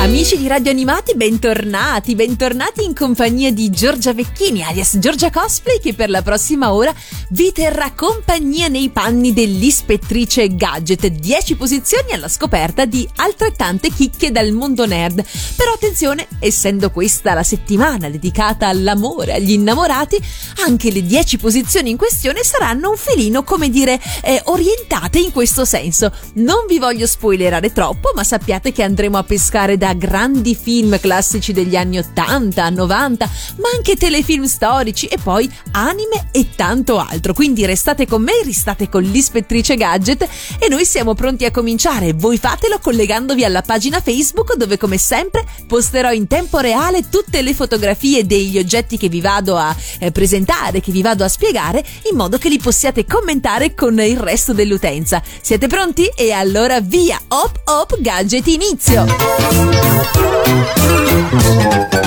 Amici di Radio Animati, bentornati, bentornati in compagnia di Giorgia Vecchini, alias Giorgia Cosplay, che per la prossima ora vi terrà compagnia nei panni dell'ispettrice Gadget. 10 posizioni alla scoperta di altrettante chicche dal mondo nerd. Però attenzione, essendo questa la settimana dedicata all'amore, agli innamorati, anche le 10 posizioni in questione saranno un filino, come dire, eh, orientate in questo senso. Non vi voglio spoilerare troppo, ma sappiate che andremo a pescare da grandi film classici degli anni 80, 90, ma anche telefilm storici e poi anime e tanto altro. Quindi restate con me, restate con l'ispettrice Gadget e noi siamo pronti a cominciare. Voi fatelo collegandovi alla pagina Facebook dove come sempre posterò in tempo reale tutte le fotografie degli oggetti che vi vado a eh, presentare, che vi vado a spiegare, in modo che li possiate commentare con il resto dell'utenza. Siete pronti? E allora via! Hop hop gadget inizio! Thank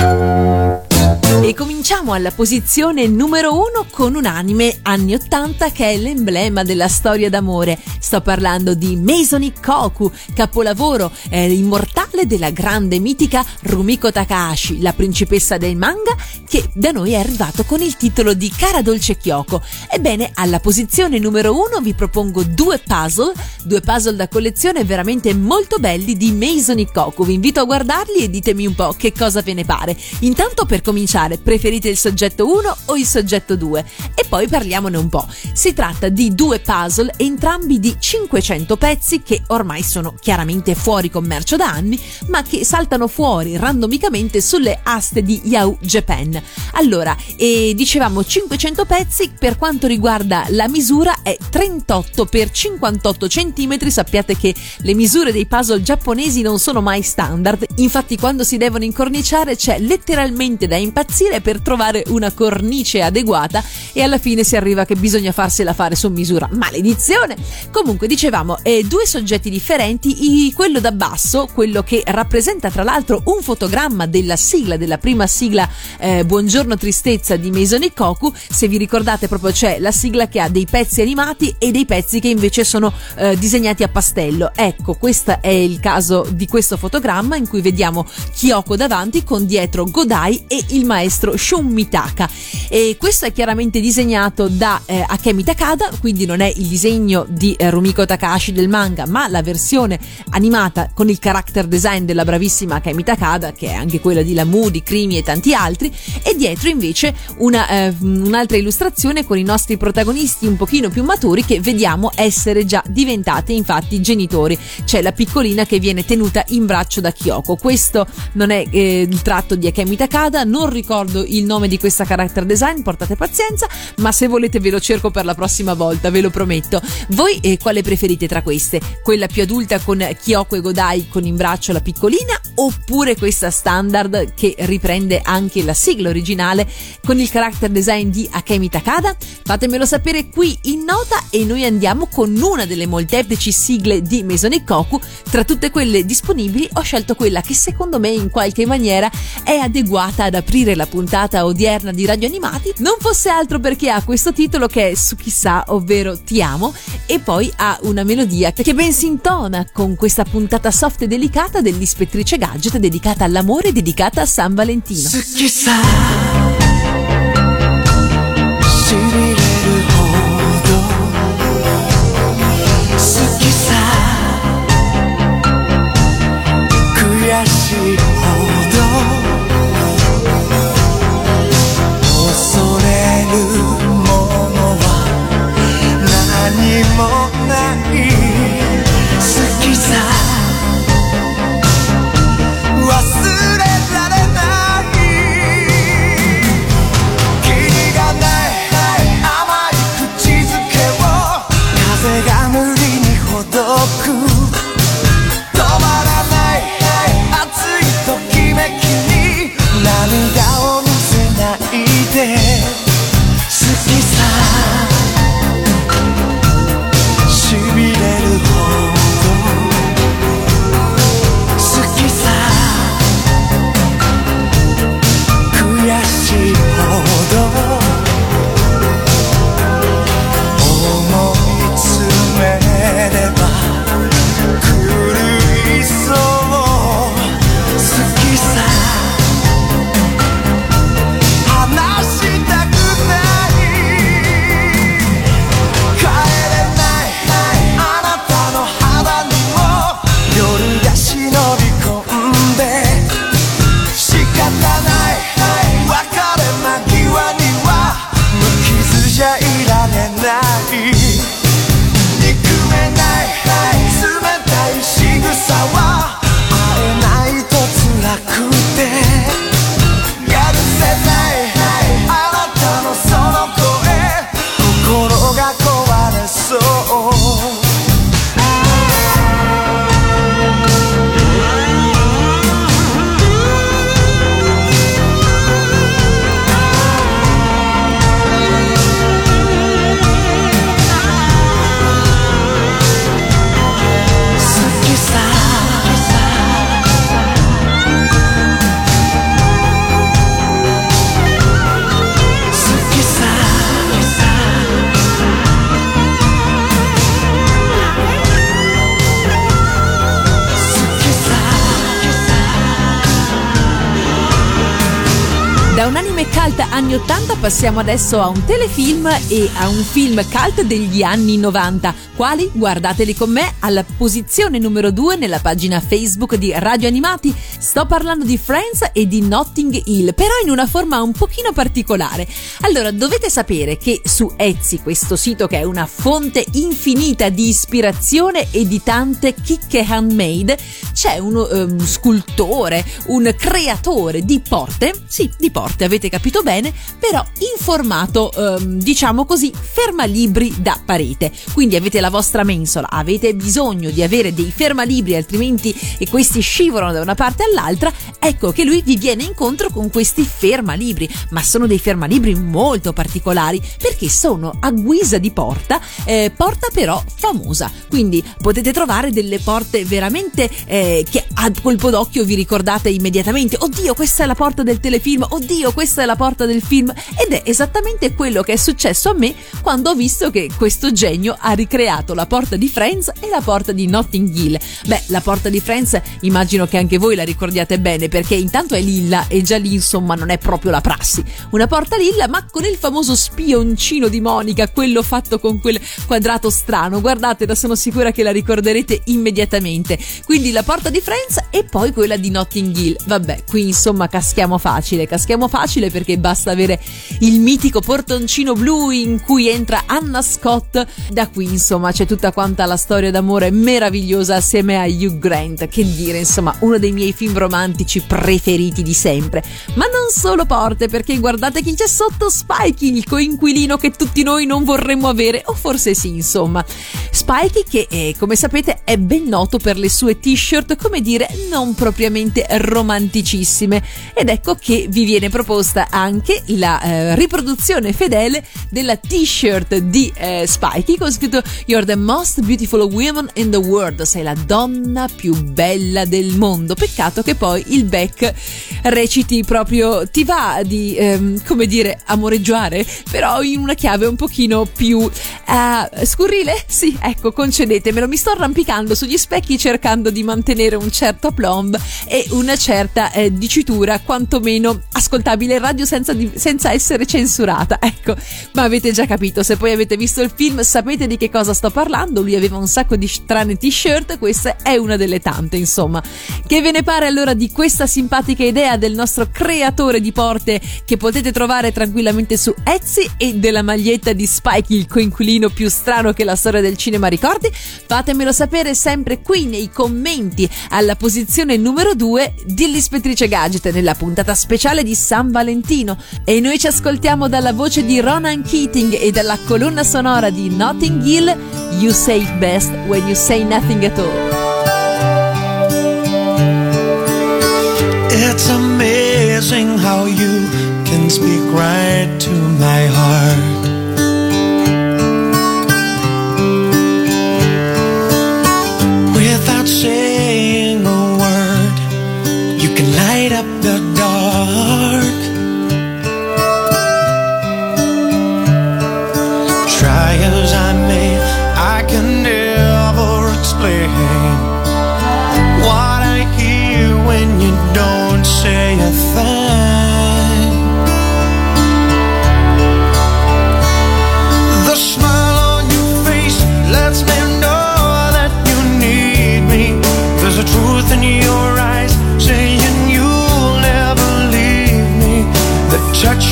E cominciamo alla posizione numero uno con un anime anni 80 che è l'emblema della storia d'amore. Sto parlando di Maison Koku, capolavoro eh, immortale della grande mitica Rumiko Takahashi, la principessa del manga che da noi è arrivato con il titolo di Cara Dolce Kyoko. Ebbene, alla posizione numero uno vi propongo due puzzle, due puzzle da collezione veramente molto belli di Maison Koku. Vi invito a guardarli e ditemi un po' che cosa ve ne pare. Intanto per cominciare particolare, preferite il soggetto 1 o il soggetto 2? E poi parliamone un po'. Si tratta di due puzzle, entrambi di 500 pezzi che ormai sono chiaramente fuori commercio da anni, ma che saltano fuori randomicamente sulle aste di Yahoo Japan. Allora, e dicevamo 500 pezzi, per quanto riguarda la misura è 38 x 58 cm, sappiate che le misure dei puzzle giapponesi non sono mai standard, infatti quando si devono incorniciare c'è letteralmente da impazzire impazzire per trovare una cornice adeguata e alla fine si arriva che bisogna farsela fare su misura. Maledizione! Comunque dicevamo, eh, due soggetti differenti, quello da basso, quello che rappresenta tra l'altro un fotogramma della sigla, della prima sigla eh, Buongiorno Tristezza di Maison Koku, se vi ricordate proprio c'è la sigla che ha dei pezzi animati e dei pezzi che invece sono eh, disegnati a pastello. Ecco, questo è il caso di questo fotogramma in cui vediamo Kyoko davanti con dietro Godai e il maestro maestro Shun Mitaka. E questo è chiaramente disegnato da eh, Akemi Takada, quindi non è il disegno di eh, Rumiko Takahashi del manga, ma la versione animata con il character design della bravissima Akemi Takada, che è anche quella di Lamu, di Krimi e tanti altri, e dietro invece una, eh, un'altra illustrazione con i nostri protagonisti un pochino più maturi che vediamo essere già diventati infatti genitori. C'è la piccolina che viene tenuta in braccio da Kyoko. Questo non è eh, il tratto di Akemi Takada, non ricordo ricordo il nome di questa character design, portate pazienza, ma se volete ve lo cerco per la prossima volta, ve lo prometto. Voi eh, quale preferite tra queste? Quella più adulta con Kyoko e Godai con in braccio la piccolina oppure questa standard che riprende anche la sigla originale con il character design di Akemi Takada? Fatemelo sapere qui in nota e noi andiamo con una delle molteplici sigle di Maison Koku. Tra tutte quelle disponibili ho scelto quella che secondo me in qualche maniera è adeguata ad aprire la puntata odierna di Radio Animati, non fosse altro perché ha questo titolo che è Su chissà, ovvero Ti amo, e poi ha una melodia che ben si intona con questa puntata soft e delicata dell'ispettrice Gadget dedicata all'amore, dedicata a San Valentino. Su chissà.「cult anni 80 passiamo adesso a un telefilm e a un film cult degli anni 90. Quali? Guardateli con me alla posizione numero 2 nella pagina Facebook di Radio Animati. Sto parlando di Friends e di Notting Hill, però in una forma un pochino particolare. Allora, dovete sapere che su Etsy, questo sito che è una fonte infinita di ispirazione e di tante chicche handmade, c'è uno um, scultore, un creatore di porte, sì, di porte, avete capito bene, però in formato, um, diciamo così, fermalibri da parete. Quindi avete la vostra mensola, avete bisogno di avere dei fermalibri, altrimenti questi scivolano da una parte all'altra, ecco che lui vi viene incontro con questi fermalibri, ma sono dei fermalibri molto particolari perché sono a guisa di porta, eh, porta però famosa. Quindi potete trovare delle porte veramente eh, che a colpo d'occhio vi ricordate immediatamente, oddio questa è la porta del telefilm, oddio questa è la porta del film ed è esattamente quello che è successo a me quando ho visto che questo genio ha ricreato la porta di Friends e la porta di Notting Hill. Beh, la porta di Friends immagino che anche voi la ricordiate bene perché intanto è lilla e già lì insomma non è proprio la prassi. Una porta lilla ma con il famoso spioncino di Monica, quello fatto con quel quadrato strano. Guardatela, sono sicura che la ricorderete immediatamente. Quindi la porta di Friends e poi quella di Notting Hill. Vabbè, qui insomma caschiamo facile, caschiamo facile perché basta avere il mitico portoncino blu in cui entra Anna Scott. Da qui insomma c'è tutta quanta la storia d'amore meravigliosa assieme a Hugh Grant. Che dire, insomma, uno dei miei film romantici preferiti di sempre. Ma non solo porte, perché guardate chi c'è sotto Spikey, il coinquilino che tutti noi non vorremmo avere, o forse sì, insomma. Spikey che, eh, come sapete, è ben noto per le sue t-shirt, come dire, non propriamente romanticissime. Ed ecco che vi viene proposta anche la eh, riproduzione fedele della t-shirt di eh, Spikey con scritto You're the most beautiful woman in the world, sei la donna più bella del mondo. Peccato che poi il back reciti proprio ti va di, ehm, come dire, amoreggiare, però in una chiave un pochino più uh, scurrile? Sì, ecco, concedetemelo, mi sto arrampicando sugli specchi cercando di mantenere un certo aplomb e una certa eh, dicitura quantomeno ascoltabile radio senza, di, senza essere censurata, ecco, ma avete già capito, se poi avete visto il film sapete di che cosa sto parlando, lui aveva un sacco di strane t-shirt, questa è una delle tante, insomma. Che ve ne pare allora di questa simpatica idea del nostro creatore di porte che potete trovare tranquillamente su Etsy e della maglietta di Spike, il coinquilino più strano che la storia del cinema ricordi? Fatemelo sapere sempre qui nei commenti alla posizione numero 2 dell'Ispettrice Gadget nella puntata speciale di San Valentino. E noi ci ascoltiamo dalla voce di Ronan Keating e dalla colonna sonora di Notting Hill, You Say It Best When You Say Nothing At All. It's amazing how you can speak right to my heart. Without saying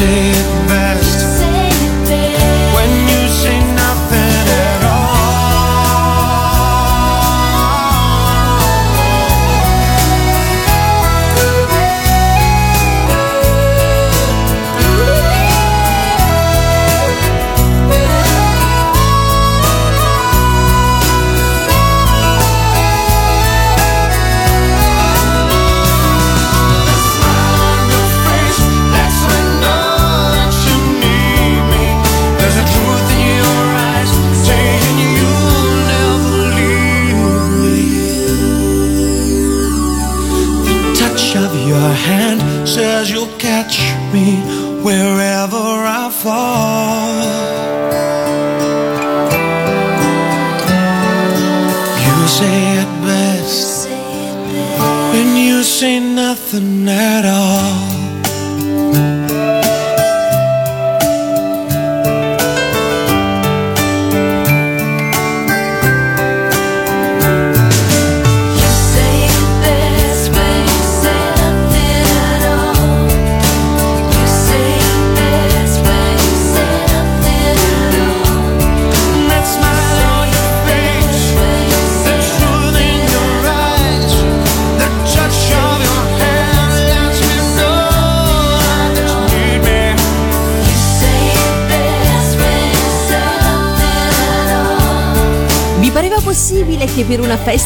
day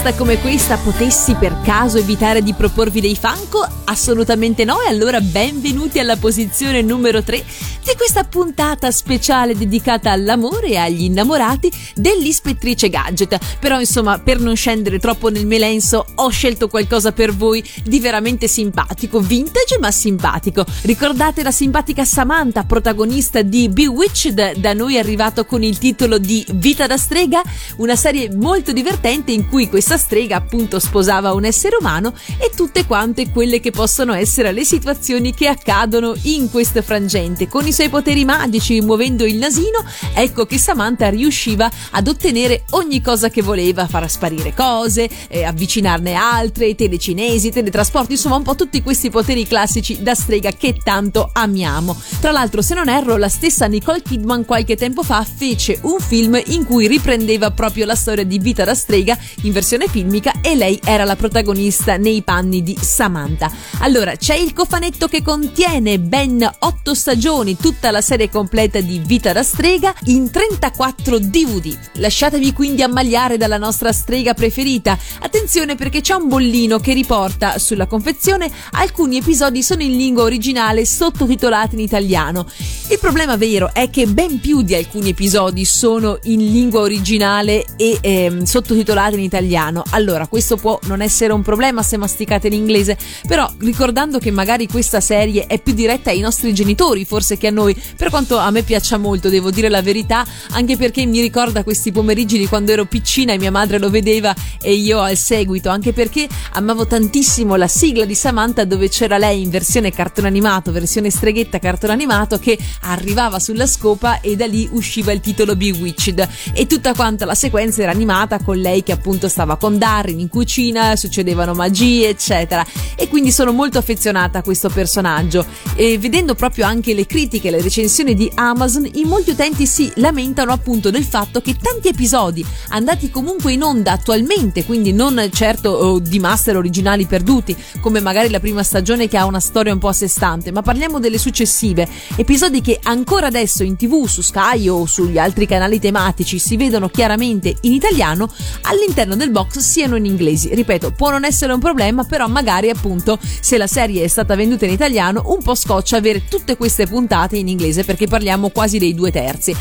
festa come questa potessi per caso evitare di proporvi dei fanco? Assolutamente no e allora benvenuti alla posizione numero 3 di questa puntata speciale dedicata all'amore e agli innamorati dell'ispettrice Gadget. Però insomma per non scendere troppo nel melenso ho scelto qualcosa per voi di veramente simpatico, vintage ma simpatico. Ricordate la simpatica Samantha, protagonista di Bewitched, da noi arrivato con il titolo di Vita da strega? Una serie molto divertente in cui questa strega appunto sposava un essere umano e tutte quante quelle che possono essere le situazioni che accadono in questo frangente. Con i suoi poteri magici, muovendo il nasino, ecco che Samantha riusciva ad ottenere ogni cosa che voleva, far sparire cose, eh, avvicinarne altre, telecinesi, teletrasporti, insomma un po' tutti questi poteri classici da strega che tanto amiamo. Tra l'altro, se non erro, la stessa Nicole Kidman qualche tempo fa fece un film in cui riprendeva proprio la storia di vita da strega in versione filmica e lei era la protagonista nei panni di Samantha. Allora, c'è il cofanetto che contiene ben 8 stagioni, tutta la serie completa di Vita da strega in 34 DVD. Lasciatevi quindi ammagliare dalla nostra strega preferita. Attenzione perché c'è un bollino che riporta sulla confezione alcuni episodi sono in lingua originale sottotitolati in italiano. Il problema vero è che ben più di alcuni episodi sono in lingua originale e ehm, sottotitolati in italiano. Allora, questo può non essere un problema se masticate l'inglese, però ricordando che magari questa serie è più diretta ai nostri genitori forse che a noi, per quanto a me piaccia molto, devo dire la verità, anche perché mi ricorda questi pomeriggi di quando ero piccina e mia madre lo vedeva e io al seguito, anche perché amavo tantissimo la sigla di Samantha dove c'era lei in versione cartone animato, versione streghetta cartone animato che arrivava sulla scopa e da lì usciva il titolo Bewitched. E tutta quanta la sequenza era animata con lei che appunto stava con Darren in cucina, succedevano magie eccetera. E quindi sono molto affezionata a questo personaggio. E vedendo proprio anche le critiche, le recensioni di Amazon, in molti utenti si lamentano appunto del fatto che tanti episodi andati comunque in onda attualmente, quindi non certo oh, di master originali perduti, come magari la prima stagione che ha una storia un po' a sé stante, ma parliamo delle successive, episodi che ancora adesso in tv, su Sky o sugli altri canali tematici si vedono chiaramente in italiano, all'interno del box siano in inglese. Ripeto, può non essere un problema, però magari appunto se la serie è stata venduta in italiano un po' scoccia avere tutte queste puntate in inglese perché parliamo quasi dei due terzi.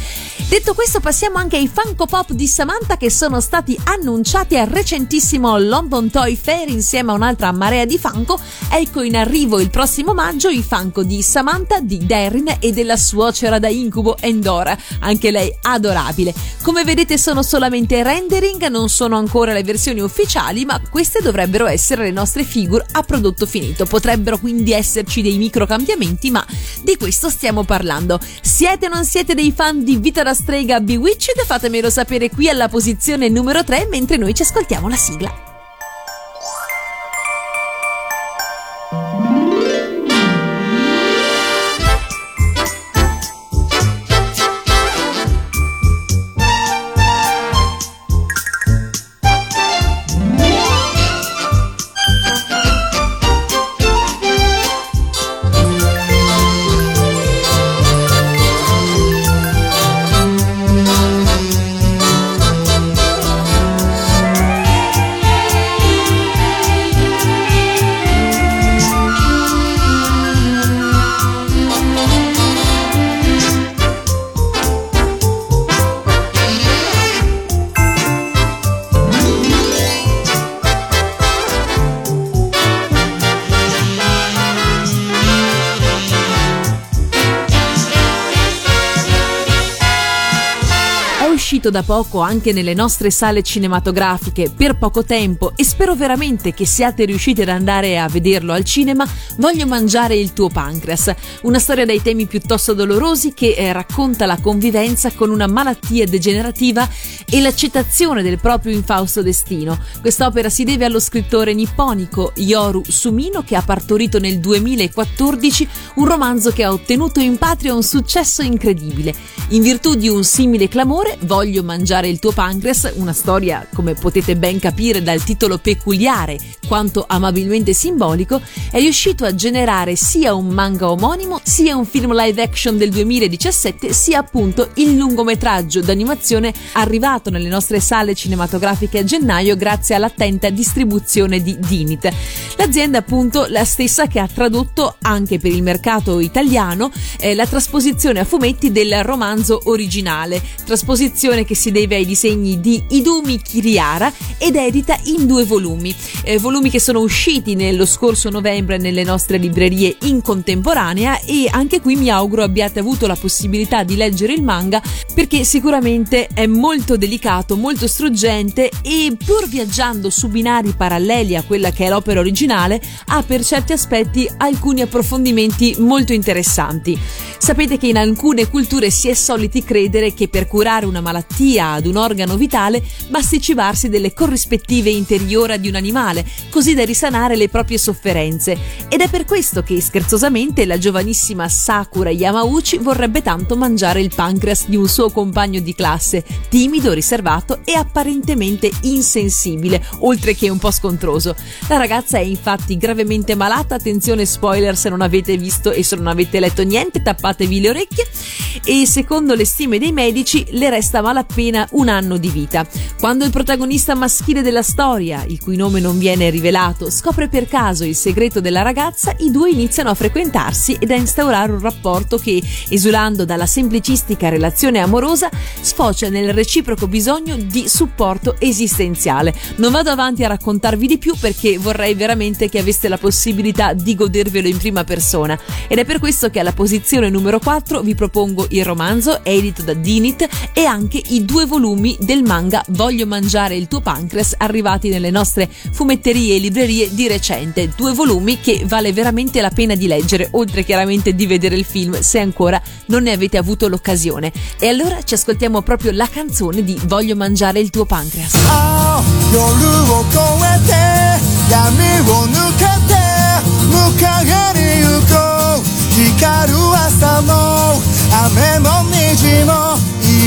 Detto questo passiamo anche ai Funko Pop di Samantha che sono stati annunciati al recentissimo London Toy Fair insieme a un'altra marea di Funko. Ecco in arrivo il prossimo maggio i Funko di Samantha, di Darren e della suocera da incubo Endora, anche lei adorabile. Come vedete sono solamente rendering, non sono ancora le versioni ufficiali, ma queste dovrebbero essere le nostre figure a prodotto finito. Potrebbero quindi esserci dei micro cambiamenti, ma di questo stiamo parlando. Siete o non siete dei fan di Vita da strega Bewitched? Fatemelo sapere qui alla posizione numero 3 mentre noi ci ascoltiamo la sigla. Uscito da poco anche nelle nostre sale cinematografiche per poco tempo e spero veramente che siate riusciti ad andare a vederlo al cinema, Voglio mangiare il tuo pancreas, una storia dai temi piuttosto dolorosi che eh, racconta la convivenza con una malattia degenerativa e l'accettazione del proprio infausto destino. Quest'opera si deve allo scrittore nipponico Yoru Sumino che ha partorito nel 2014 un romanzo che ha ottenuto in patria un successo incredibile. In virtù di un simile clamore, Voglio mangiare il tuo pancreas, una storia come potete ben capire dal titolo peculiare quanto amabilmente simbolico, è riuscito a generare sia un manga omonimo, sia un film live action del 2017, sia appunto il lungometraggio d'animazione arrivato nelle nostre sale cinematografiche a gennaio grazie all'attenta distribuzione di Dinit. L'azienda appunto la stessa che ha tradotto anche per il mercato italiano eh, la trasposizione a fumetti del romanzo originale, trasposizione che si deve ai disegni di Idumi Kiriara ed edita in due volumi, eh, volumi che sono usciti nello scorso novembre nelle nostre librerie in contemporanea e anche qui mi auguro abbiate avuto la possibilità di leggere il manga perché sicuramente è molto delicato, molto struggente e pur viaggiando su binari paralleli a quella che è l'opera originale ha per certi aspetti alcuni approfondimenti molto interessanti. Sapete che in alcune culture si è soliti credere che per curare una malattia ad un organo vitale basti cibarsi delle corrispettive interiora di un animale, così da risanare le proprie sofferenze. Ed è per questo che, scherzosamente, la giovanissima Sakura Yamauchi vorrebbe tanto mangiare il pancreas di un suo compagno di classe, timido, riservato e apparentemente insensibile, oltre che un po' scontroso. La ragazza è infatti gravemente malata, attenzione spoiler se non avete visto e se non avete letto niente, tappatevi le orecchie, e secondo le stime dei medici le resta malapena un anno di vita. Quando il protagonista maschile della storia, il cui nome non viene rivelato, scopre per caso il segreto della ragazza, i due iniziano a frequentarsi ed a instaurare un rapporto che, esulando dalla semplicistica relazione amorosa, sfocia nel reciproco bisogno di supporto esistenziale. Non vado avanti a raccontarvi di più perché vorrei veramente che aveste la possibilità di godervelo in prima persona ed è per questo che alla posizione numero 4 vi propongo il romanzo edito da Dinit e anche i due volumi del manga Voglio mangiare il tuo pancreas arrivati nelle nostre fumetterie e librerie di recente, due volumi che vale veramente la pena di leggere oltre chiaramente di vedere il film se ancora non ne avete avuto l'occasione. E allora ci ascoltiamo proprio la canzone di Voglio mangiare il tuo pancreas. Oh, 光る朝も雨も虹も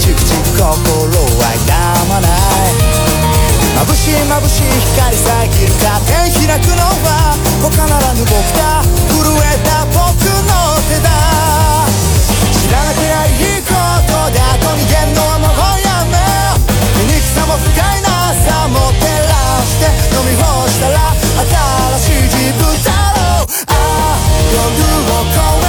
心はやまない眩しい眩しい光遮る切るテ開くのは他ならぬ僕だ震えた僕の手だ知らなくりゃいいことだと逃げんのはもうやめ醜さも不快なさも照らして飲み干したら新しい自分だろうああ夜を越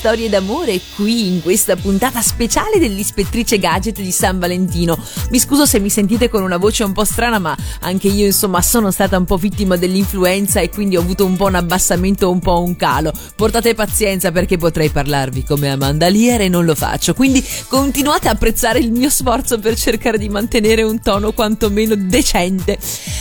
storie d'amore qui in questa puntata speciale dell'ispettrice gadget di San Valentino. Mi scuso se mi sentite con una voce un po' strana, ma anche io insomma sono stata un po' vittima dell'influenza e quindi ho avuto un po' un abbassamento, un po' un calo. Portate pazienza perché potrei parlarvi come Amanda Lear e non lo faccio, quindi continuate a apprezzare il mio sforzo per cercare di mantenere un tono quantomeno decente.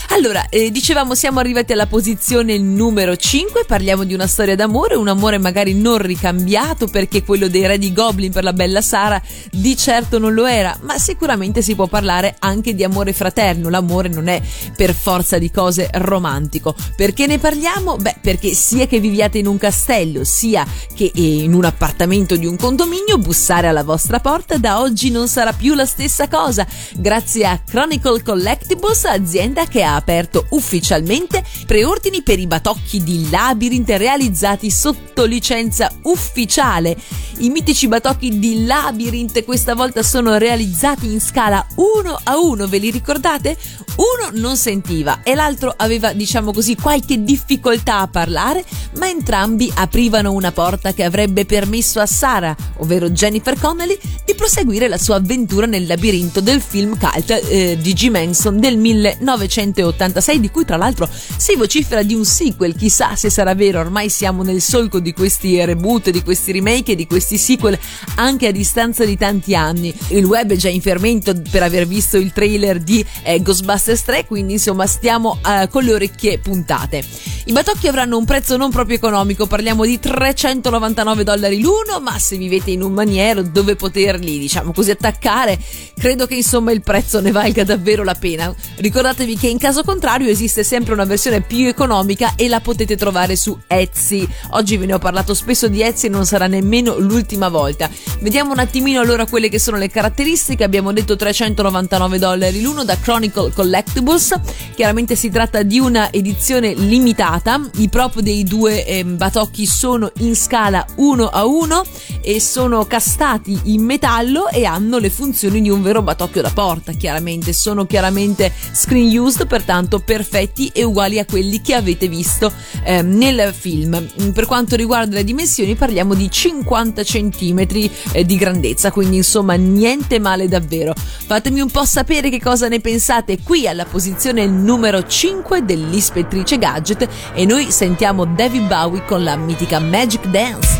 Allora, eh, dicevamo siamo arrivati alla posizione numero 5, parliamo di una storia d'amore, un amore magari non ricambiato perché quello dei re di Goblin per la bella Sara di certo non lo era, ma sicuramente si può parlare anche di amore fraterno. L'amore non è per forza di cose romantico. Perché ne parliamo? Beh, perché sia che viviate in un castello, sia che in un appartamento di un condominio, bussare alla vostra porta da oggi non sarà più la stessa cosa. Grazie a Chronicle Collectibles, azienda che ha aperto ufficialmente preordini per i batocchi di Labyrinth realizzati sotto licenza ufficiale. I mitici batocchi di Labyrinth questa volta sono realizzati in scala 1 a 1, ve li ricordate? Uno non sentiva e l'altro aveva, diciamo così, qualche difficoltà a parlare, ma entrambi aprivano una porta che avrebbe permesso a Sara, ovvero Jennifer Connelly, di proseguire la sua avventura nel labirinto del film cult eh, di G. Manson del 1986, di cui tra l'altro si vocifera di un sequel, chissà se sarà vero, ormai siamo nel solco di questi reboot, di questi remake e di questi sequel anche a distanza di tanti anni. Il web è già in fermento per aver visto il trailer di eh, Ghostbusters 3, quindi insomma stiamo eh, con le orecchie puntate. I batocchi avranno un prezzo non proprio economico, parliamo di 399 dollari l'uno, ma se vivete in un maniero dove poterli, diciamo così, attaccare, credo che insomma il prezzo ne valga davvero la pena. Ricordatevi che in caso contrario esiste sempre una versione più economica e la potete trovare su Etsy. Oggi ve ne ho parlato spesso di Etsy non sarà nemmeno l'ultima volta. Vediamo un attimino allora quelle che sono le caratteristiche. Abbiamo detto 399 dollari l'uno da Chronicle Collectibles. Chiaramente si tratta di una edizione limitata. I prop dei due eh, batocchi sono in scala 1 a 1 e sono castati in metallo e hanno le funzioni di un vero batocchio da porta. Chiaramente sono chiaramente screen used, pertanto perfetti e uguali a quelli che avete visto eh, nel film. Per quanto riguarda le dimensioni parliamo di 50 cm eh, di grandezza, quindi insomma niente male davvero. Fatemi un po' sapere che cosa ne pensate qui alla posizione numero 5 dell'ispettrice gadget e noi sentiamo David Bowie con la mitica Magic Dance.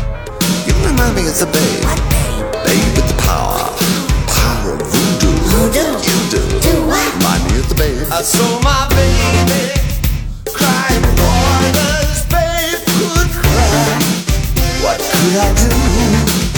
You remind me of the babe, babe with the power, power of voodoo. Voodoo? You do. Do what? Remind me of the babe. I saw my baby crying for the babe could cry. What could I do?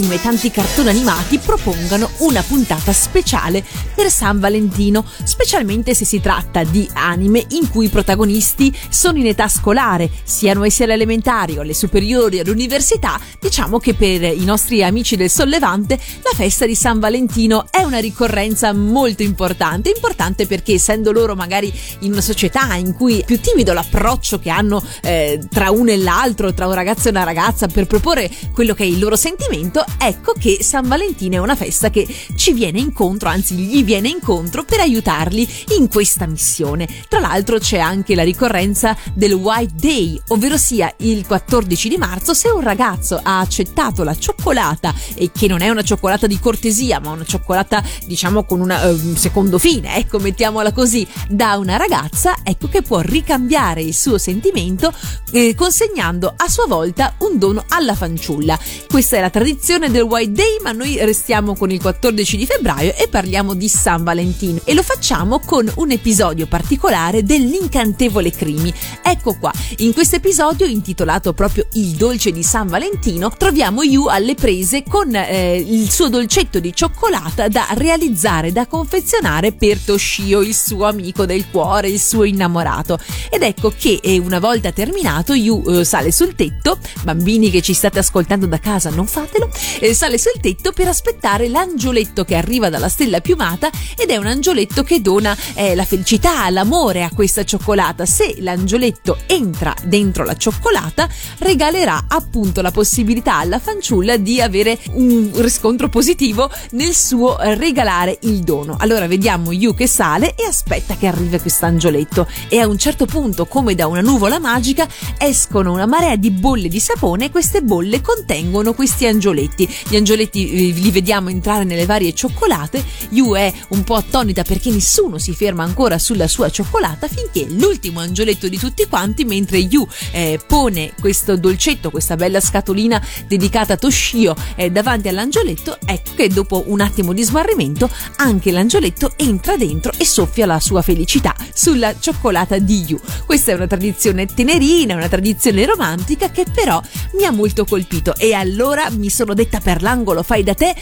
Anime, tanti cartoni animati propongano una puntata speciale per San Valentino, specialmente se si tratta di anime in cui i protagonisti sono in età scolare, siano essi alle elementari o alle superiori o all'università, diciamo che per i nostri amici del Sollevante la festa di San Valentino è una ricorrenza molto importante, importante perché essendo loro magari in una società in cui è più timido l'approccio che hanno eh, tra uno e l'altro, tra un ragazzo e una ragazza per proporre quello che è il loro sentimento, ecco che San Valentino è una festa che ci viene incontro, anzi gli viene incontro per aiutarli in questa missione. Tra l'altro c'è anche la ricorrenza del White Day, ovvero sia il 14 di marzo se un ragazzo ha accettato la cioccolata e che non è una cioccolata di cortesia, ma una cioccolata diciamo con un uh, secondo fine, ecco mettiamola così, da una ragazza, ecco che può ricambiare il suo sentimento eh, consegnando a sua volta un dono alla fanciulla. Questa è la tradizione del White Day, ma noi restiamo con il 14 di febbraio e parliamo di San Valentino e lo facciamo con un episodio particolare dell'incantevole Crimi. Ecco qua, in questo episodio intitolato proprio Il dolce di San Valentino, troviamo Yu alle prese con eh, il suo dolcetto di cioccolata da realizzare, da confezionare per Toshio, il suo amico del cuore, il suo innamorato. Ed ecco che eh, una volta terminato Yu eh, sale sul tetto, bambini che ci state ascoltando da casa non fatelo, eh, sale sul tetto per aspettare l'angioletto che arriva dalla stella piumata ed è un angioletto che dona eh, la felicità, l'amore a questa cioccolata. Se l'angioletto entra dentro la cioccolata regalerà appunto la possibilità alla fanciulla di avere un riscontro positivo nel suo regalare il dono. Allora vediamo Yu che sale e aspetta che arrivi questo angioletto e a un certo punto come da una nuvola magica escono una marea di bolle di sapone e queste bolle contengono questi angioletti. Gli angioletti eh, li vediamo entrare nelle varie cioccolate. Yu è un po' attonita perché nessuno si ferma ancora sulla sua cioccolata finché l'ultimo angioletto di tutti quanti, mentre Yu eh, pone questo dolcetto, questa bella scatolina dedicata a Toshio eh, davanti all'angioletto, ecco che dopo un attimo di smarrimento anche l'angioletto entra dentro e soffia la sua felicità sulla cioccolata di Yu. Questa è una tradizione tenerina, una tradizione romantica che però mi ha molto colpito e allora mi sono detta per l'angolo fai da te,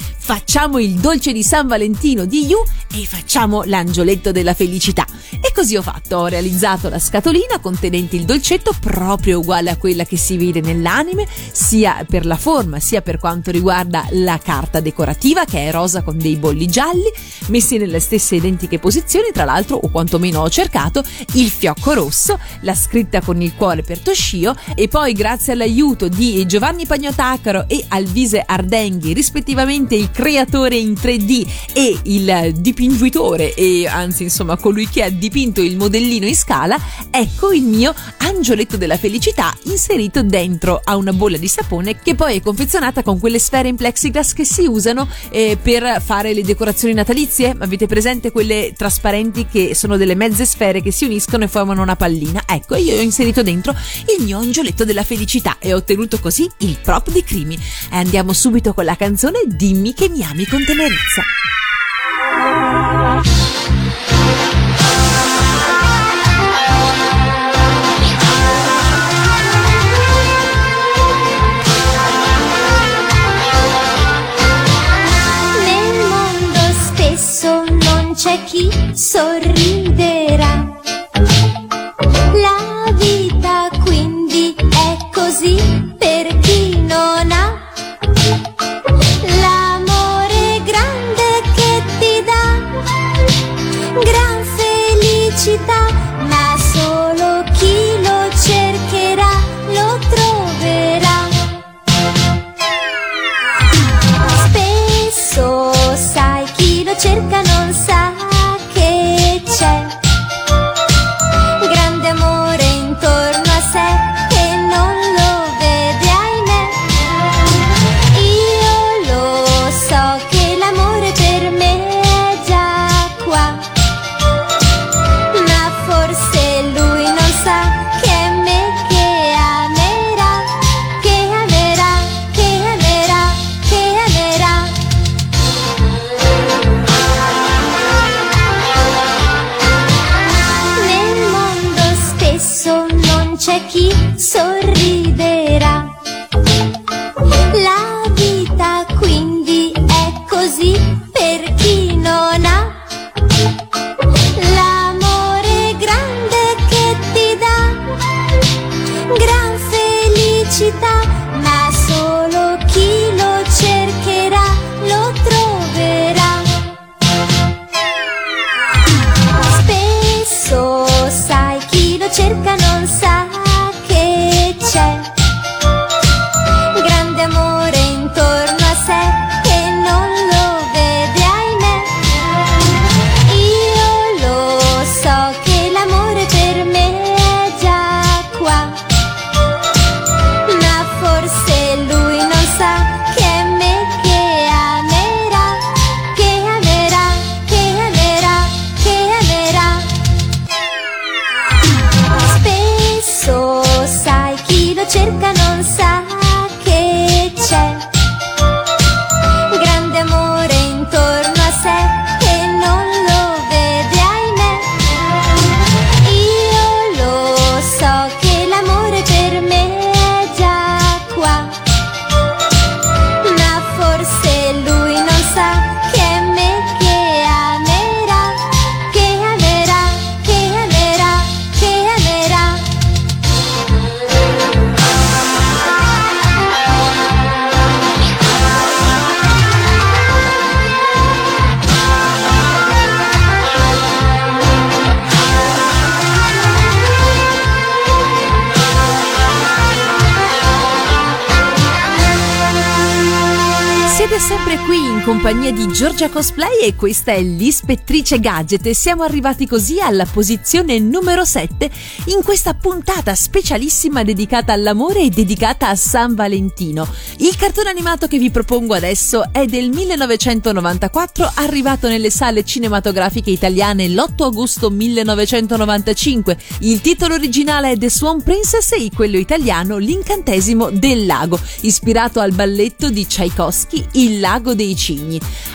facciamo il dolce di San Valentino di Yu e facciamo l'angioletto della felicità. E così ho fatto, ho realizzato la scatolina contenente il dolcetto proprio uguale a quella che si vede nell'anime, sia per la forma sia per quanto riguarda la carta decorativa che è rosa con dei bolli gialli, messi nelle stesse identiche posizioni, tra l'altro o quantomeno ho cercato il fiocco rosso, la scritta con il cuore per Toshio e poi grazie all'aiuto di Giovanni Pagnotacaro e Alvise Ardenghi, rispettivamente il creatore in 3D e il dipinguitore e anzi insomma colui che ha dipinto il modellino in scala, ecco il mio angioletto della felicità inserito dentro a una bolla di sapone che poi è confezionata con quelle sfere in plexiglass che si usano eh, per fare le decorazioni natalizie. Avete presente quelle trasparenti che sono delle mezze sfere che si uniscono e formano una pallina? Ecco, io ho inserito dentro il mio angioletto della felicità e ho ottenuto così il prop di Crimi. E andiamo subito con la canzone Dimmi che mi ami con tenerezza. Nel mondo spesso non c'è chi sorriderà. Felicità, ma sempre qui compagnia di Giorgia Cosplay e questa è l'ispettrice Gadget e siamo arrivati così alla posizione numero 7 in questa puntata specialissima dedicata all'amore e dedicata a San Valentino. Il cartone animato che vi propongo adesso è del 1994, arrivato nelle sale cinematografiche italiane l'8 agosto 1995. Il titolo originale è The Swan Princess e quello italiano L'incantesimo del lago, ispirato al balletto di Tchaikovsky Il lago dei cigni.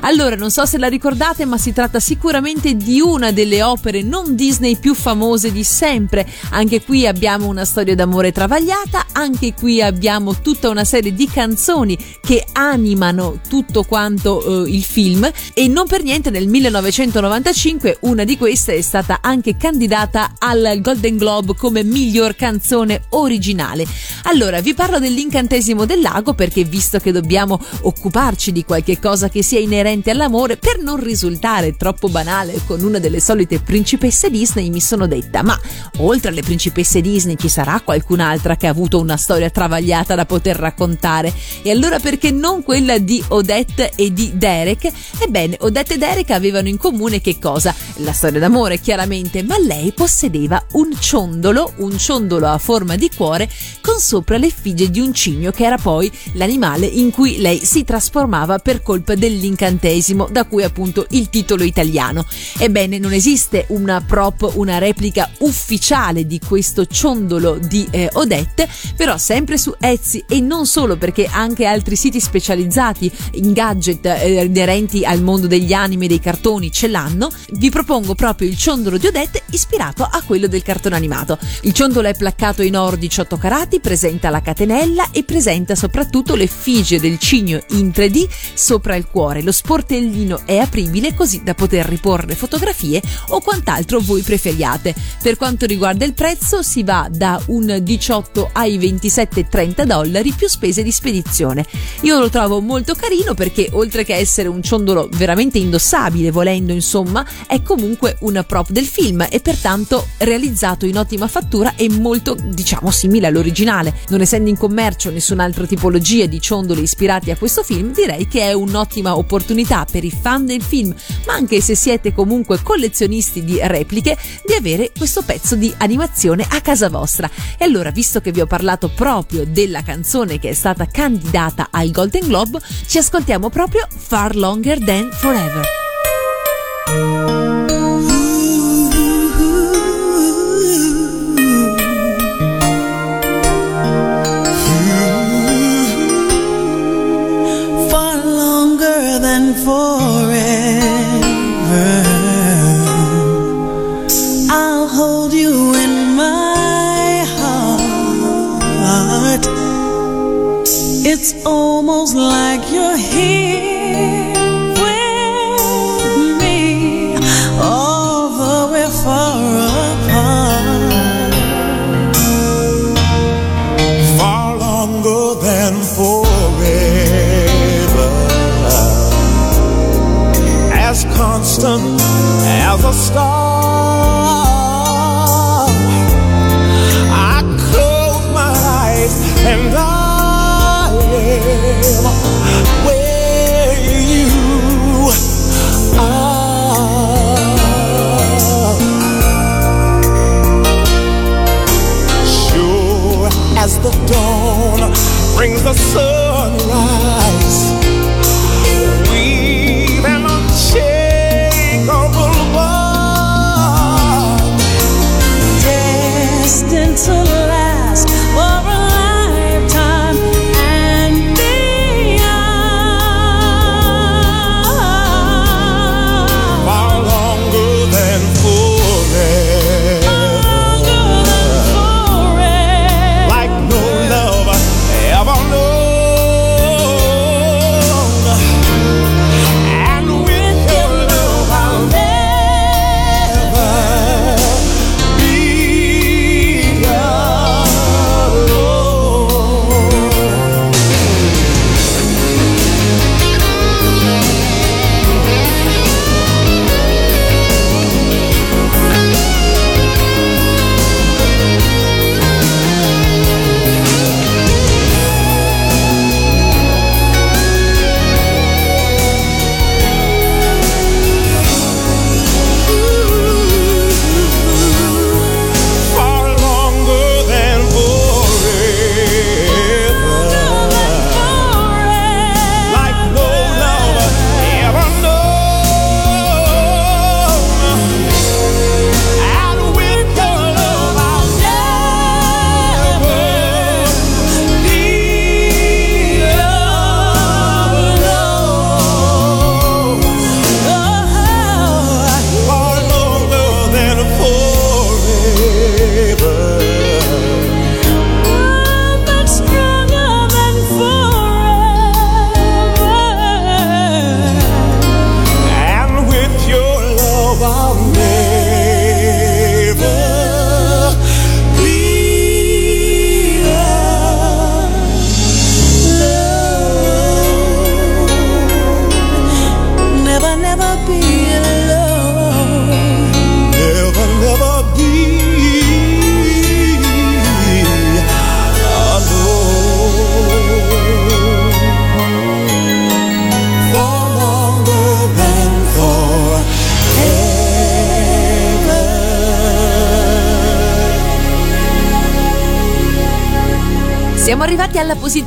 Allora, non so se la ricordate, ma si tratta sicuramente di una delle opere non Disney più famose di sempre. Anche qui abbiamo una storia d'amore travagliata, anche qui abbiamo tutta una serie di canzoni che animano tutto quanto eh, il film e non per niente nel 1995 una di queste è stata anche candidata al Golden Globe come miglior canzone originale. Allora, vi parlo dell'incantesimo del lago perché visto che dobbiamo occuparci di qualche cosa che sia inerente all'amore, per non risultare troppo banale con una delle solite principesse Disney, mi sono detta, ma oltre alle principesse Disney ci sarà qualcun'altra che ha avuto una storia travagliata da poter raccontare? E allora perché non quella di Odette e di Derek? Ebbene, Odette e Derek avevano in comune che cosa? La storia d'amore, chiaramente, ma lei possedeva un ciondolo, un ciondolo a forma di cuore, con sopra l'effigie di un cigno che era poi l'animale in cui lei si trasformava per colpa dell'incantesimo, da cui appunto il titolo italiano. Ebbene, non esiste una prop, una replica ufficiale di questo ciondolo di eh, Odette, però sempre su Etsy e non solo perché anche altri siti specializzati in gadget eh, inerenti al mondo degli anime e dei cartoni ce l'hanno, vi propongo proprio il ciondolo di Odette ispirato a quello del cartone animato. Il ciondolo è placcato in oro 18 carati, presenta la catenella e presenta soprattutto l'effigie del cigno in 3D sopra il cuore. Lo sportellino è apribile così da poter riporre fotografie o quant'altro voi preferiate. Per quanto riguarda il prezzo si va da un 18 ai 27,30 dollari più spese di spedizione. Io lo trovo molto carino perché oltre che essere un ciondolo veramente indossabile volendo insomma è comunque una prop del film e pertanto realizzato in ottima fattura e molto diciamo simile all'originale. Non essendo in commercio nessun'altra tipologia di ciondoli ispirati a questo film direi che è un'ottima opportunità per i fan del film ma anche se siete comunque collezionisti di repliche di avere questo pezzo di animazione a casa vostra. E allora visto che vi ho parlato proprio della canzone che è stata candidata al Golden Globe ci ascoltiamo proprio Far Longer Than Forever. It's almost like you're here with me, although we're far apart. Far longer than forever, as constant as a star.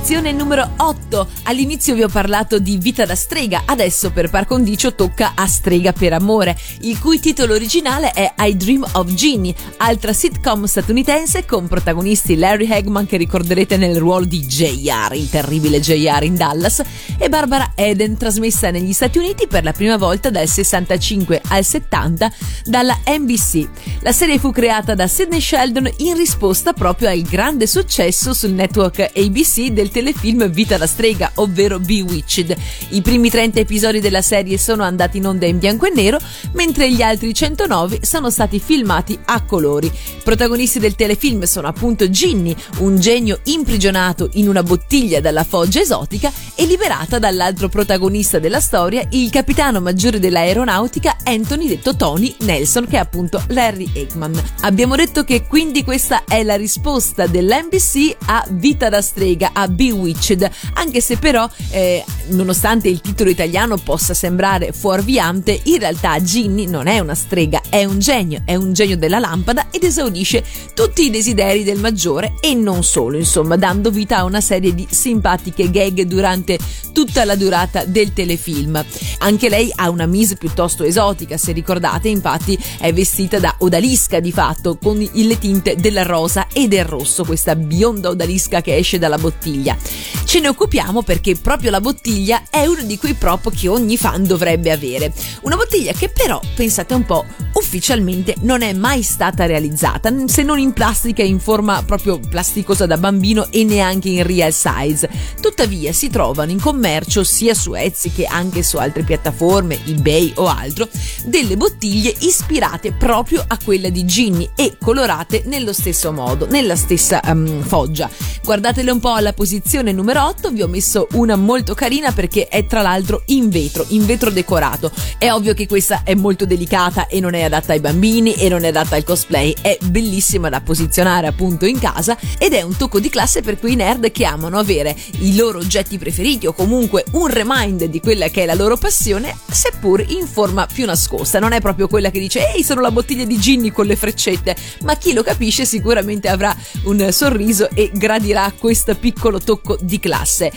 Posizione numero 8. All'inizio vi ho parlato di Vita da strega, adesso per par condicio tocca a Strega per amore, il cui titolo originale è I Dream of Ginny, altra sitcom statunitense con protagonisti Larry Hagman che ricorderete nel ruolo di JR, il terribile JR in Dallas, e Barbara Eden, trasmessa negli Stati Uniti per la prima volta dal 65 al 70 dalla NBC. La serie fu creata da Sidney Sheldon in risposta proprio al grande successo sul network ABC del telefilm Vita da strega, ovvero Bewitched. I primi 30 episodi della serie sono andati in onda in bianco e nero, mentre gli altri 109 sono stati filmati a colori. Protagonisti del telefilm sono appunto Ginny, un genio imprigionato in una bottiglia dalla foggia esotica e liberata dall'altro protagonista della storia, il capitano maggiore dell'aeronautica Anthony detto Tony Nelson, che è appunto Larry Eggman. Abbiamo detto che quindi questa è la risposta dell'NBC a Vita da strega, a Bewitched, anche se però, eh, nonostante il titolo italiano possa sembrare fuorviante, in realtà Ginny non è una strega, è un genio, è un genio della lampada ed esaudisce tutti i desideri del maggiore e non solo, insomma, dando vita a una serie di simpatiche gag durante tutta la durata del telefilm. Anche lei ha una mise piuttosto esotica, se ricordate, infatti è vestita da odalisca di fatto, con le tinte del rosa e del rosso, questa bionda odalisca che esce dalla bottiglia. Ce ne occupiamo perché proprio la bottiglia è uno di quei prop che ogni fan dovrebbe avere. Una bottiglia che però, pensate un po', ufficialmente non è mai stata realizzata, se non in plastica in forma proprio plasticosa da bambino e neanche in real size. Tuttavia si trovano in commercio sia su Etsy che anche su altre piattaforme, eBay o altro, delle bottiglie ispirate proprio a quella di Ginny e colorate nello stesso modo, nella stessa um, foggia. Guardatele un po' alla posizione numero 8, vi ho messo una molto carina perché è tra l'altro in vetro, in vetro decorato. È ovvio che questa è molto delicata e non è adatta ai bambini e non è adatta al cosplay, è bellissima da posizionare appunto in casa ed è un tocco di classe per quei nerd che amano avere i loro oggetti preferiti o comunque un reminder di quella che è la loro passione, seppur in forma più nascosta. Non è proprio quella che dice ehi sono la bottiglia di Ginny con le freccette, ma chi lo capisce sicuramente avrà un sorriso e gradirà questo piccolo tocco di classe.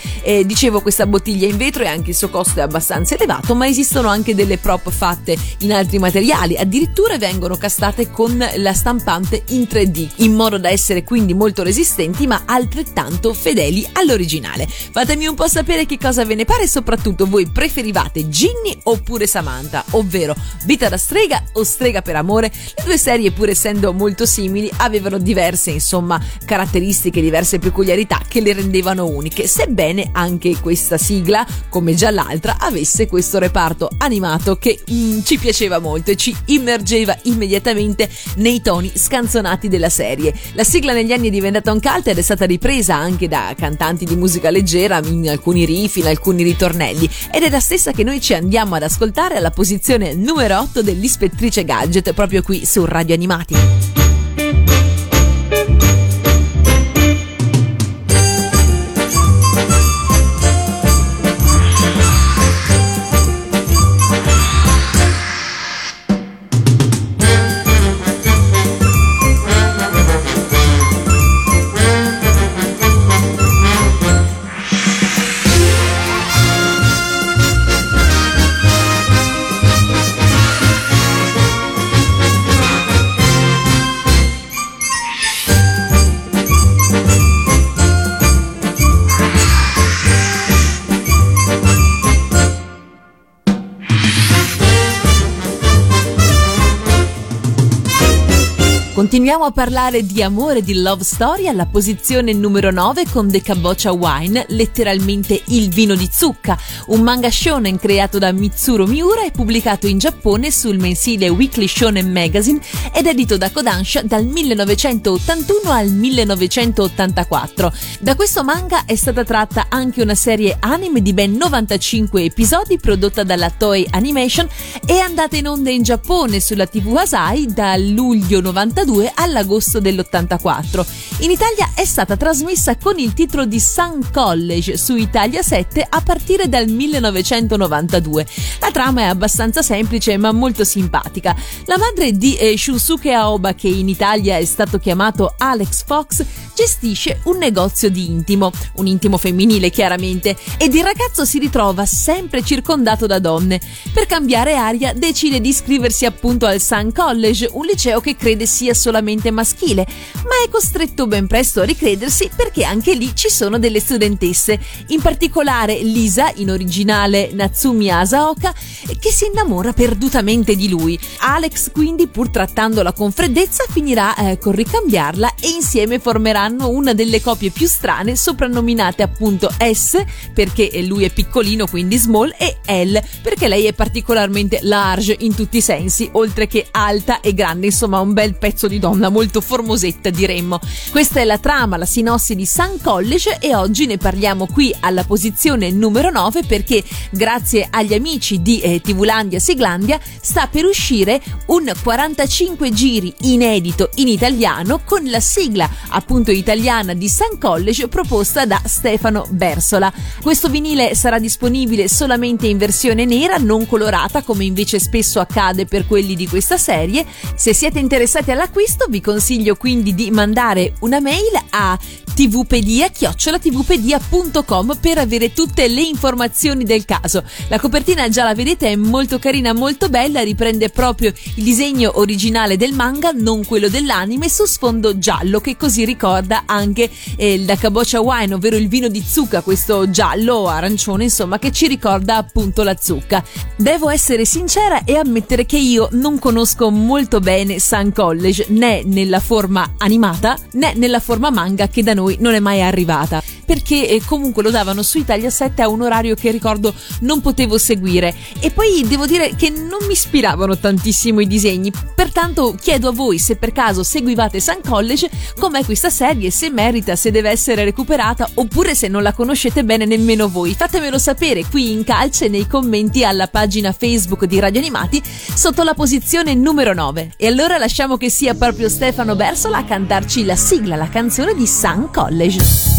Dicevo, questa bottiglia in vetro e anche il suo costo è abbastanza elevato, ma esistono anche delle prop fatte in altri materiali, addirittura vengono castate con la stampante in 3D, in modo da essere quindi molto resistenti ma altrettanto fedeli all'originale. Fatemi un po' sapere che cosa ve ne pare e soprattutto voi preferivate Ginny oppure Samantha, ovvero Vita da strega o Strega per amore. Le due serie pur essendo molto simili avevano diverse insomma caratteristiche, diverse peculiarità che le rendevano uniche, sebbene anche questa sigla, come già l'altra, avesse questo reparto animato che mm, ci piaceva molto e ci immergeva immediatamente nei toni scanzonati della serie. La sigla negli anni è diventata un cult ed è stata ripresa anche da cantanti di musica leggera in alcuni riff, in alcuni ritornelli ed è la stessa che noi ci andiamo ad ascoltare alla posizione numero 8 dell'Ispettrice Gadget proprio qui su Radio Animati. Continuiamo a parlare di amore, di love story alla posizione numero 9 con The Kabocha Wine, letteralmente il vino di zucca, un manga shonen creato da Mitsuro Miura e pubblicato in Giappone sul mensile Weekly Shonen Magazine ed edito da Kodansha dal 1981 al 1984. Da questo manga è stata tratta anche una serie anime di ben 95 episodi prodotta dalla Toei Animation e andata in onda in Giappone sulla TV Asai dal luglio 92 all'agosto dell'84. In Italia è stata trasmessa con il titolo di Sun College su Italia 7 a partire dal 1992. La trama è abbastanza semplice ma molto simpatica. La madre di eh, Shunsuke Aoba, che in Italia è stato chiamato Alex Fox, gestisce un negozio di intimo, un intimo femminile chiaramente, ed il ragazzo si ritrova sempre circondato da donne. Per cambiare aria decide di iscriversi appunto al Sun College, un liceo che crede sia solamente maschile, ma è costretto ben presto a ricredersi perché anche lì ci sono delle studentesse, in particolare Lisa, in originale Natsumi Asaoka, che si innamora perdutamente di lui. Alex quindi, pur trattandola con freddezza, finirà eh, con ricambiarla e insieme formeranno una delle coppie più strane, soprannominate appunto S, perché lui è piccolino, quindi small, e L, perché lei è particolarmente large in tutti i sensi, oltre che alta e grande, insomma un bel pezzo di donna molto formosetta diremmo. Questa è la trama, la sinossi di Sun College e oggi ne parliamo qui alla posizione numero 9 perché grazie agli amici di eh, Tivulandia Siglandia sta per uscire un 45 giri inedito in italiano con la sigla appunto italiana di Sun College proposta da Stefano Bersola. Questo vinile sarà disponibile solamente in versione nera, non colorata come invece spesso accade per quelli di questa serie. Se siete interessati all'acquisto vi consiglio quindi di mandare una mail a tvpedia-tvpedia.com per avere tutte le informazioni del caso. La copertina già la vedete, è molto carina, molto bella, riprende proprio il disegno originale del manga, non quello dell'anime, su sfondo giallo che così ricorda anche eh, il Kabocha Wine, ovvero il vino di zucca, questo giallo arancione, insomma, che ci ricorda appunto la zucca. Devo essere sincera e ammettere che io non conosco molto bene Sun College, né nella forma animata né nella forma manga che da noi non è mai arrivata. Perché eh, comunque lo davano su Italia 7 a un orario che ricordo non potevo seguire. E poi devo dire che non mi ispiravano tantissimo i disegni. Pertanto chiedo a voi se per caso seguivate Sun College com'è questa serie se merita se deve essere recuperata oppure se non la conoscete bene nemmeno voi. Fatemelo sapere qui in calce nei commenti alla pagina Facebook di Radio Animati sotto la posizione numero 9 e allora lasciamo che sia proprio Stefano Bersola a cantarci la sigla la canzone di Sun College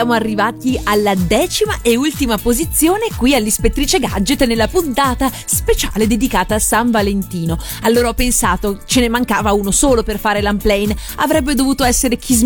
siamo arrivati alla decima e ultima posizione qui all'Ispettrice Gadget nella puntata speciale dedicata a San Valentino. Allora ho pensato, ce ne mancava uno solo per fare l'unplane, avrebbe dovuto essere Kiss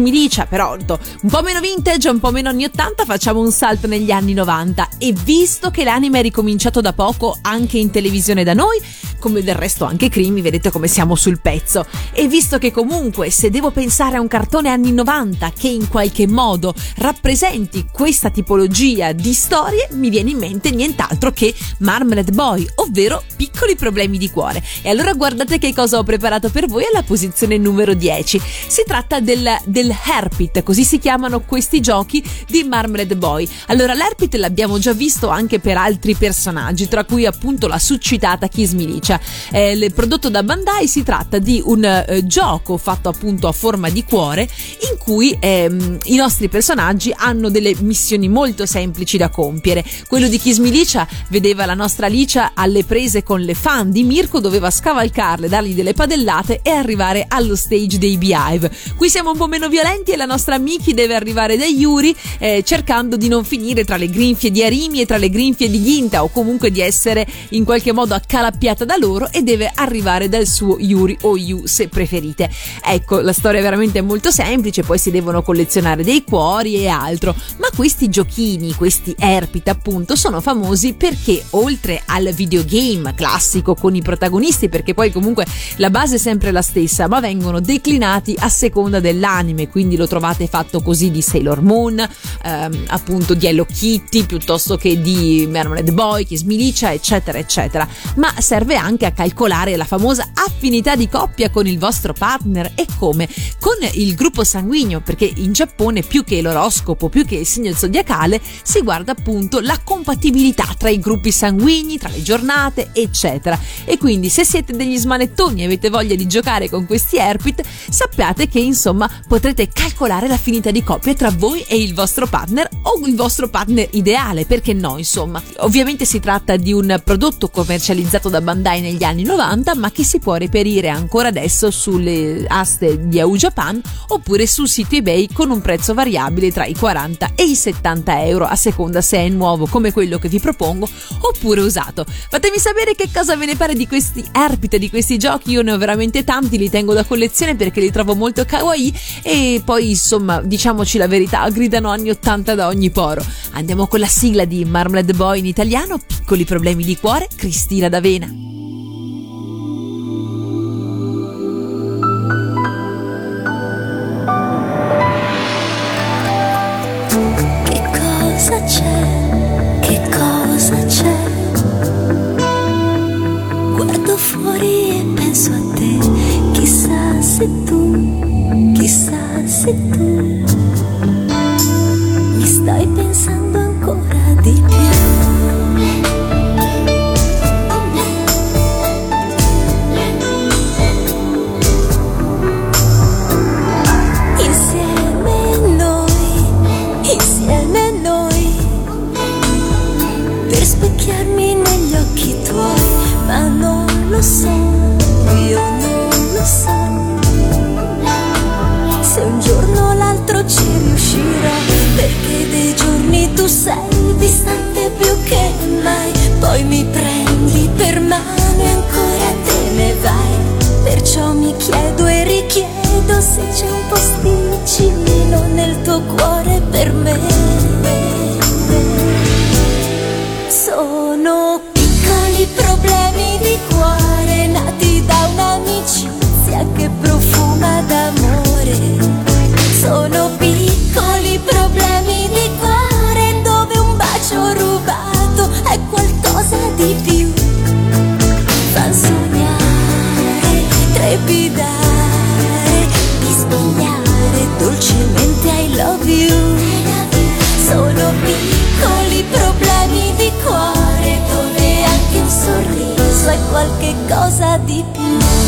però un po' meno vintage, un po' meno anni 80, facciamo un salto negli anni 90 e visto che l'anime è ricominciato da poco anche in televisione da noi, come del resto anche Crimi, vedete come siamo sul pezzo. E visto che comunque se devo pensare a un cartone anni 90 che in qualche modo rappresenti questa tipologia di storie, mi viene in mente nient'altro che Marmalade Boy, ovvero piccoli problemi di cuore. E allora guardate che cosa ho preparato per voi alla posizione numero 10. Si tratta del, del Herpit, così si chiamano questi giochi di Marmalade Boy. Allora l'Herpit l'abbiamo già visto anche per altri personaggi, tra cui appunto la succitata Kiss Milicia. Eh, il prodotto da Bandai si tratta di un eh, gioco fatto appunto a forma di cuore in cui ehm, i nostri personaggi hanno delle missioni molto semplici da compiere. Quello di Kiss Milicia vedeva la nostra Alicia alle prese con le fan di Mirko, doveva scavalcarle, dargli delle padellate e arrivare allo stage dei Beehive. Qui siamo un po' meno violenti e la nostra Miki deve arrivare da Yuri eh, cercando di non finire tra le grinfie di Arimi e tra le grinfie di Ginta o comunque di essere in qualche modo accalappiata da lui loro e deve arrivare dal suo Yuri o Yu se preferite. Ecco, la storia è veramente molto semplice, poi si devono collezionare dei cuori e altro, ma questi giochini, questi Erpit appunto, sono famosi perché oltre al videogame classico con i protagonisti, perché poi comunque la base è sempre la stessa, ma vengono declinati a seconda dell'anime, quindi lo trovate fatto così di Sailor Moon, ehm, appunto di Hello Kitty, piuttosto che di Marmalade Boy, Kiss Milicia, eccetera, eccetera. Ma serve anche a calcolare la famosa affinità di coppia con il vostro partner e come? Con il gruppo sanguigno, perché in Giappone più che l'oroscopo, più che il segno zodiacale, si guarda appunto la compatibilità tra i gruppi sanguigni, tra le giornate, eccetera. E quindi se siete degli smanettoni e avete voglia di giocare con questi Airpit, sappiate che insomma potrete calcolare l'affinità di coppia tra voi e il vostro partner o il vostro partner ideale, perché no, insomma. Ovviamente si tratta di un prodotto commercializzato da Bandai negli anni 90, ma che si può reperire ancora adesso sulle aste di Yahoo Japan oppure sul sito eBay con un prezzo variabile tra i 40 e i 70 euro a seconda se è nuovo come quello che vi propongo oppure usato. Fatemi sapere che cosa ve ne pare di questi Erpit, di questi giochi, io ne ho veramente tanti, li tengo da collezione perché li trovo molto kawaii e poi insomma diciamoci la verità, gridano anni 80 da ogni poro. Andiamo con la sigla di Marmalade Boy in italiano, piccoli problemi di cuore, Cristina D'Avena. Chissà se tu, chissà se tu riuscirò, perché dei giorni tu sei distante più che mai, poi mi prendi per mano e ancora te ne vai. Perciò mi chiedo e richiedo se c'è un posticino nel tuo cuore per me. Qualche cosa di più.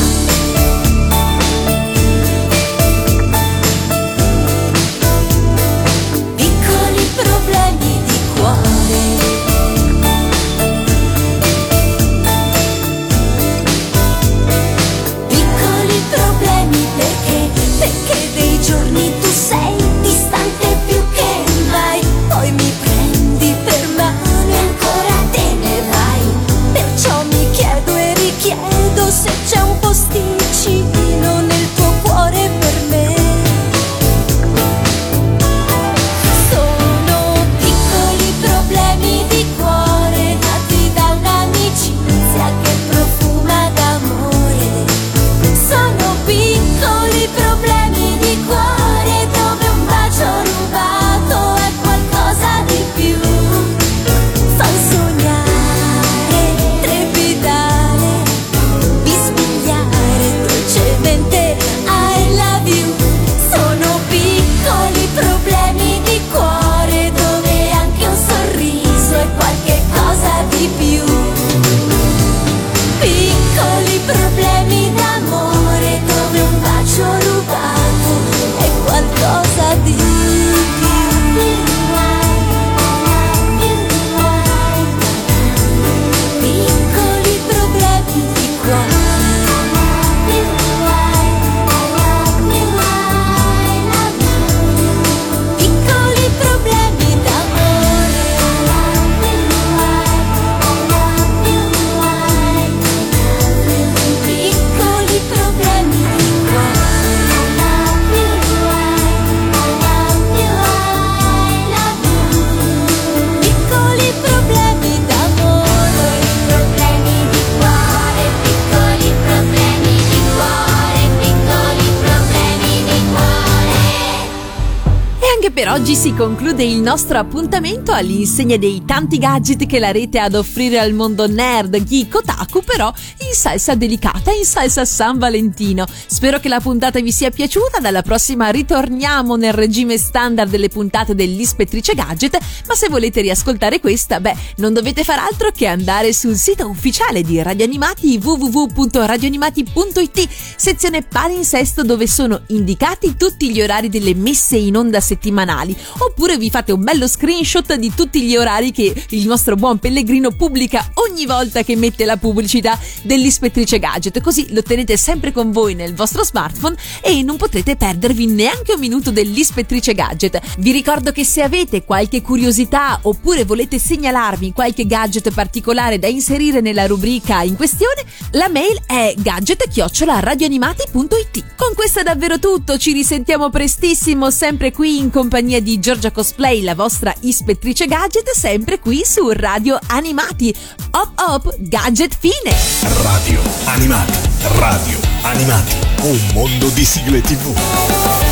Si conclude il nostro appuntamento all'insegna dei tanti gadget che la rete ha ad offrire al mondo nerd, geek, otaku, però in salsa delicata, in salsa San Valentino. Spero che la puntata vi sia piaciuta, dalla prossima ritorniamo nel regime standard delle puntate dell'Ispettrice Gadget, ma se volete riascoltare questa, beh, non dovete far altro che andare sul sito ufficiale di Radio Animati www.radioanimati.it, sezione palinsesto dove sono indicati tutti gli orari delle messe in onda settimanali, oppure vi fate un bello screenshot di tutti gli orari che il nostro buon Pellegrino pubblica ogni volta che mette la pubblicità dell'ispettrice gadget, così lo tenete sempre con voi nel vostro smartphone e non potrete perdervi neanche un minuto dell'ispettrice gadget. Vi ricordo che se avete qualche curiosità oppure volete segnalarmi qualche gadget particolare da inserire nella rubrica in questione, la mail è gadget-radioanimati.it. Con questo è davvero tutto, ci risentiamo prestissimo sempre qui in compagnia Giorgia Cosplay, la vostra ispettrice gadget, sempre qui su Radio Animati. Hop hop, gadget fine! Radio Animati, Radio Animati, un mondo di sigle tv.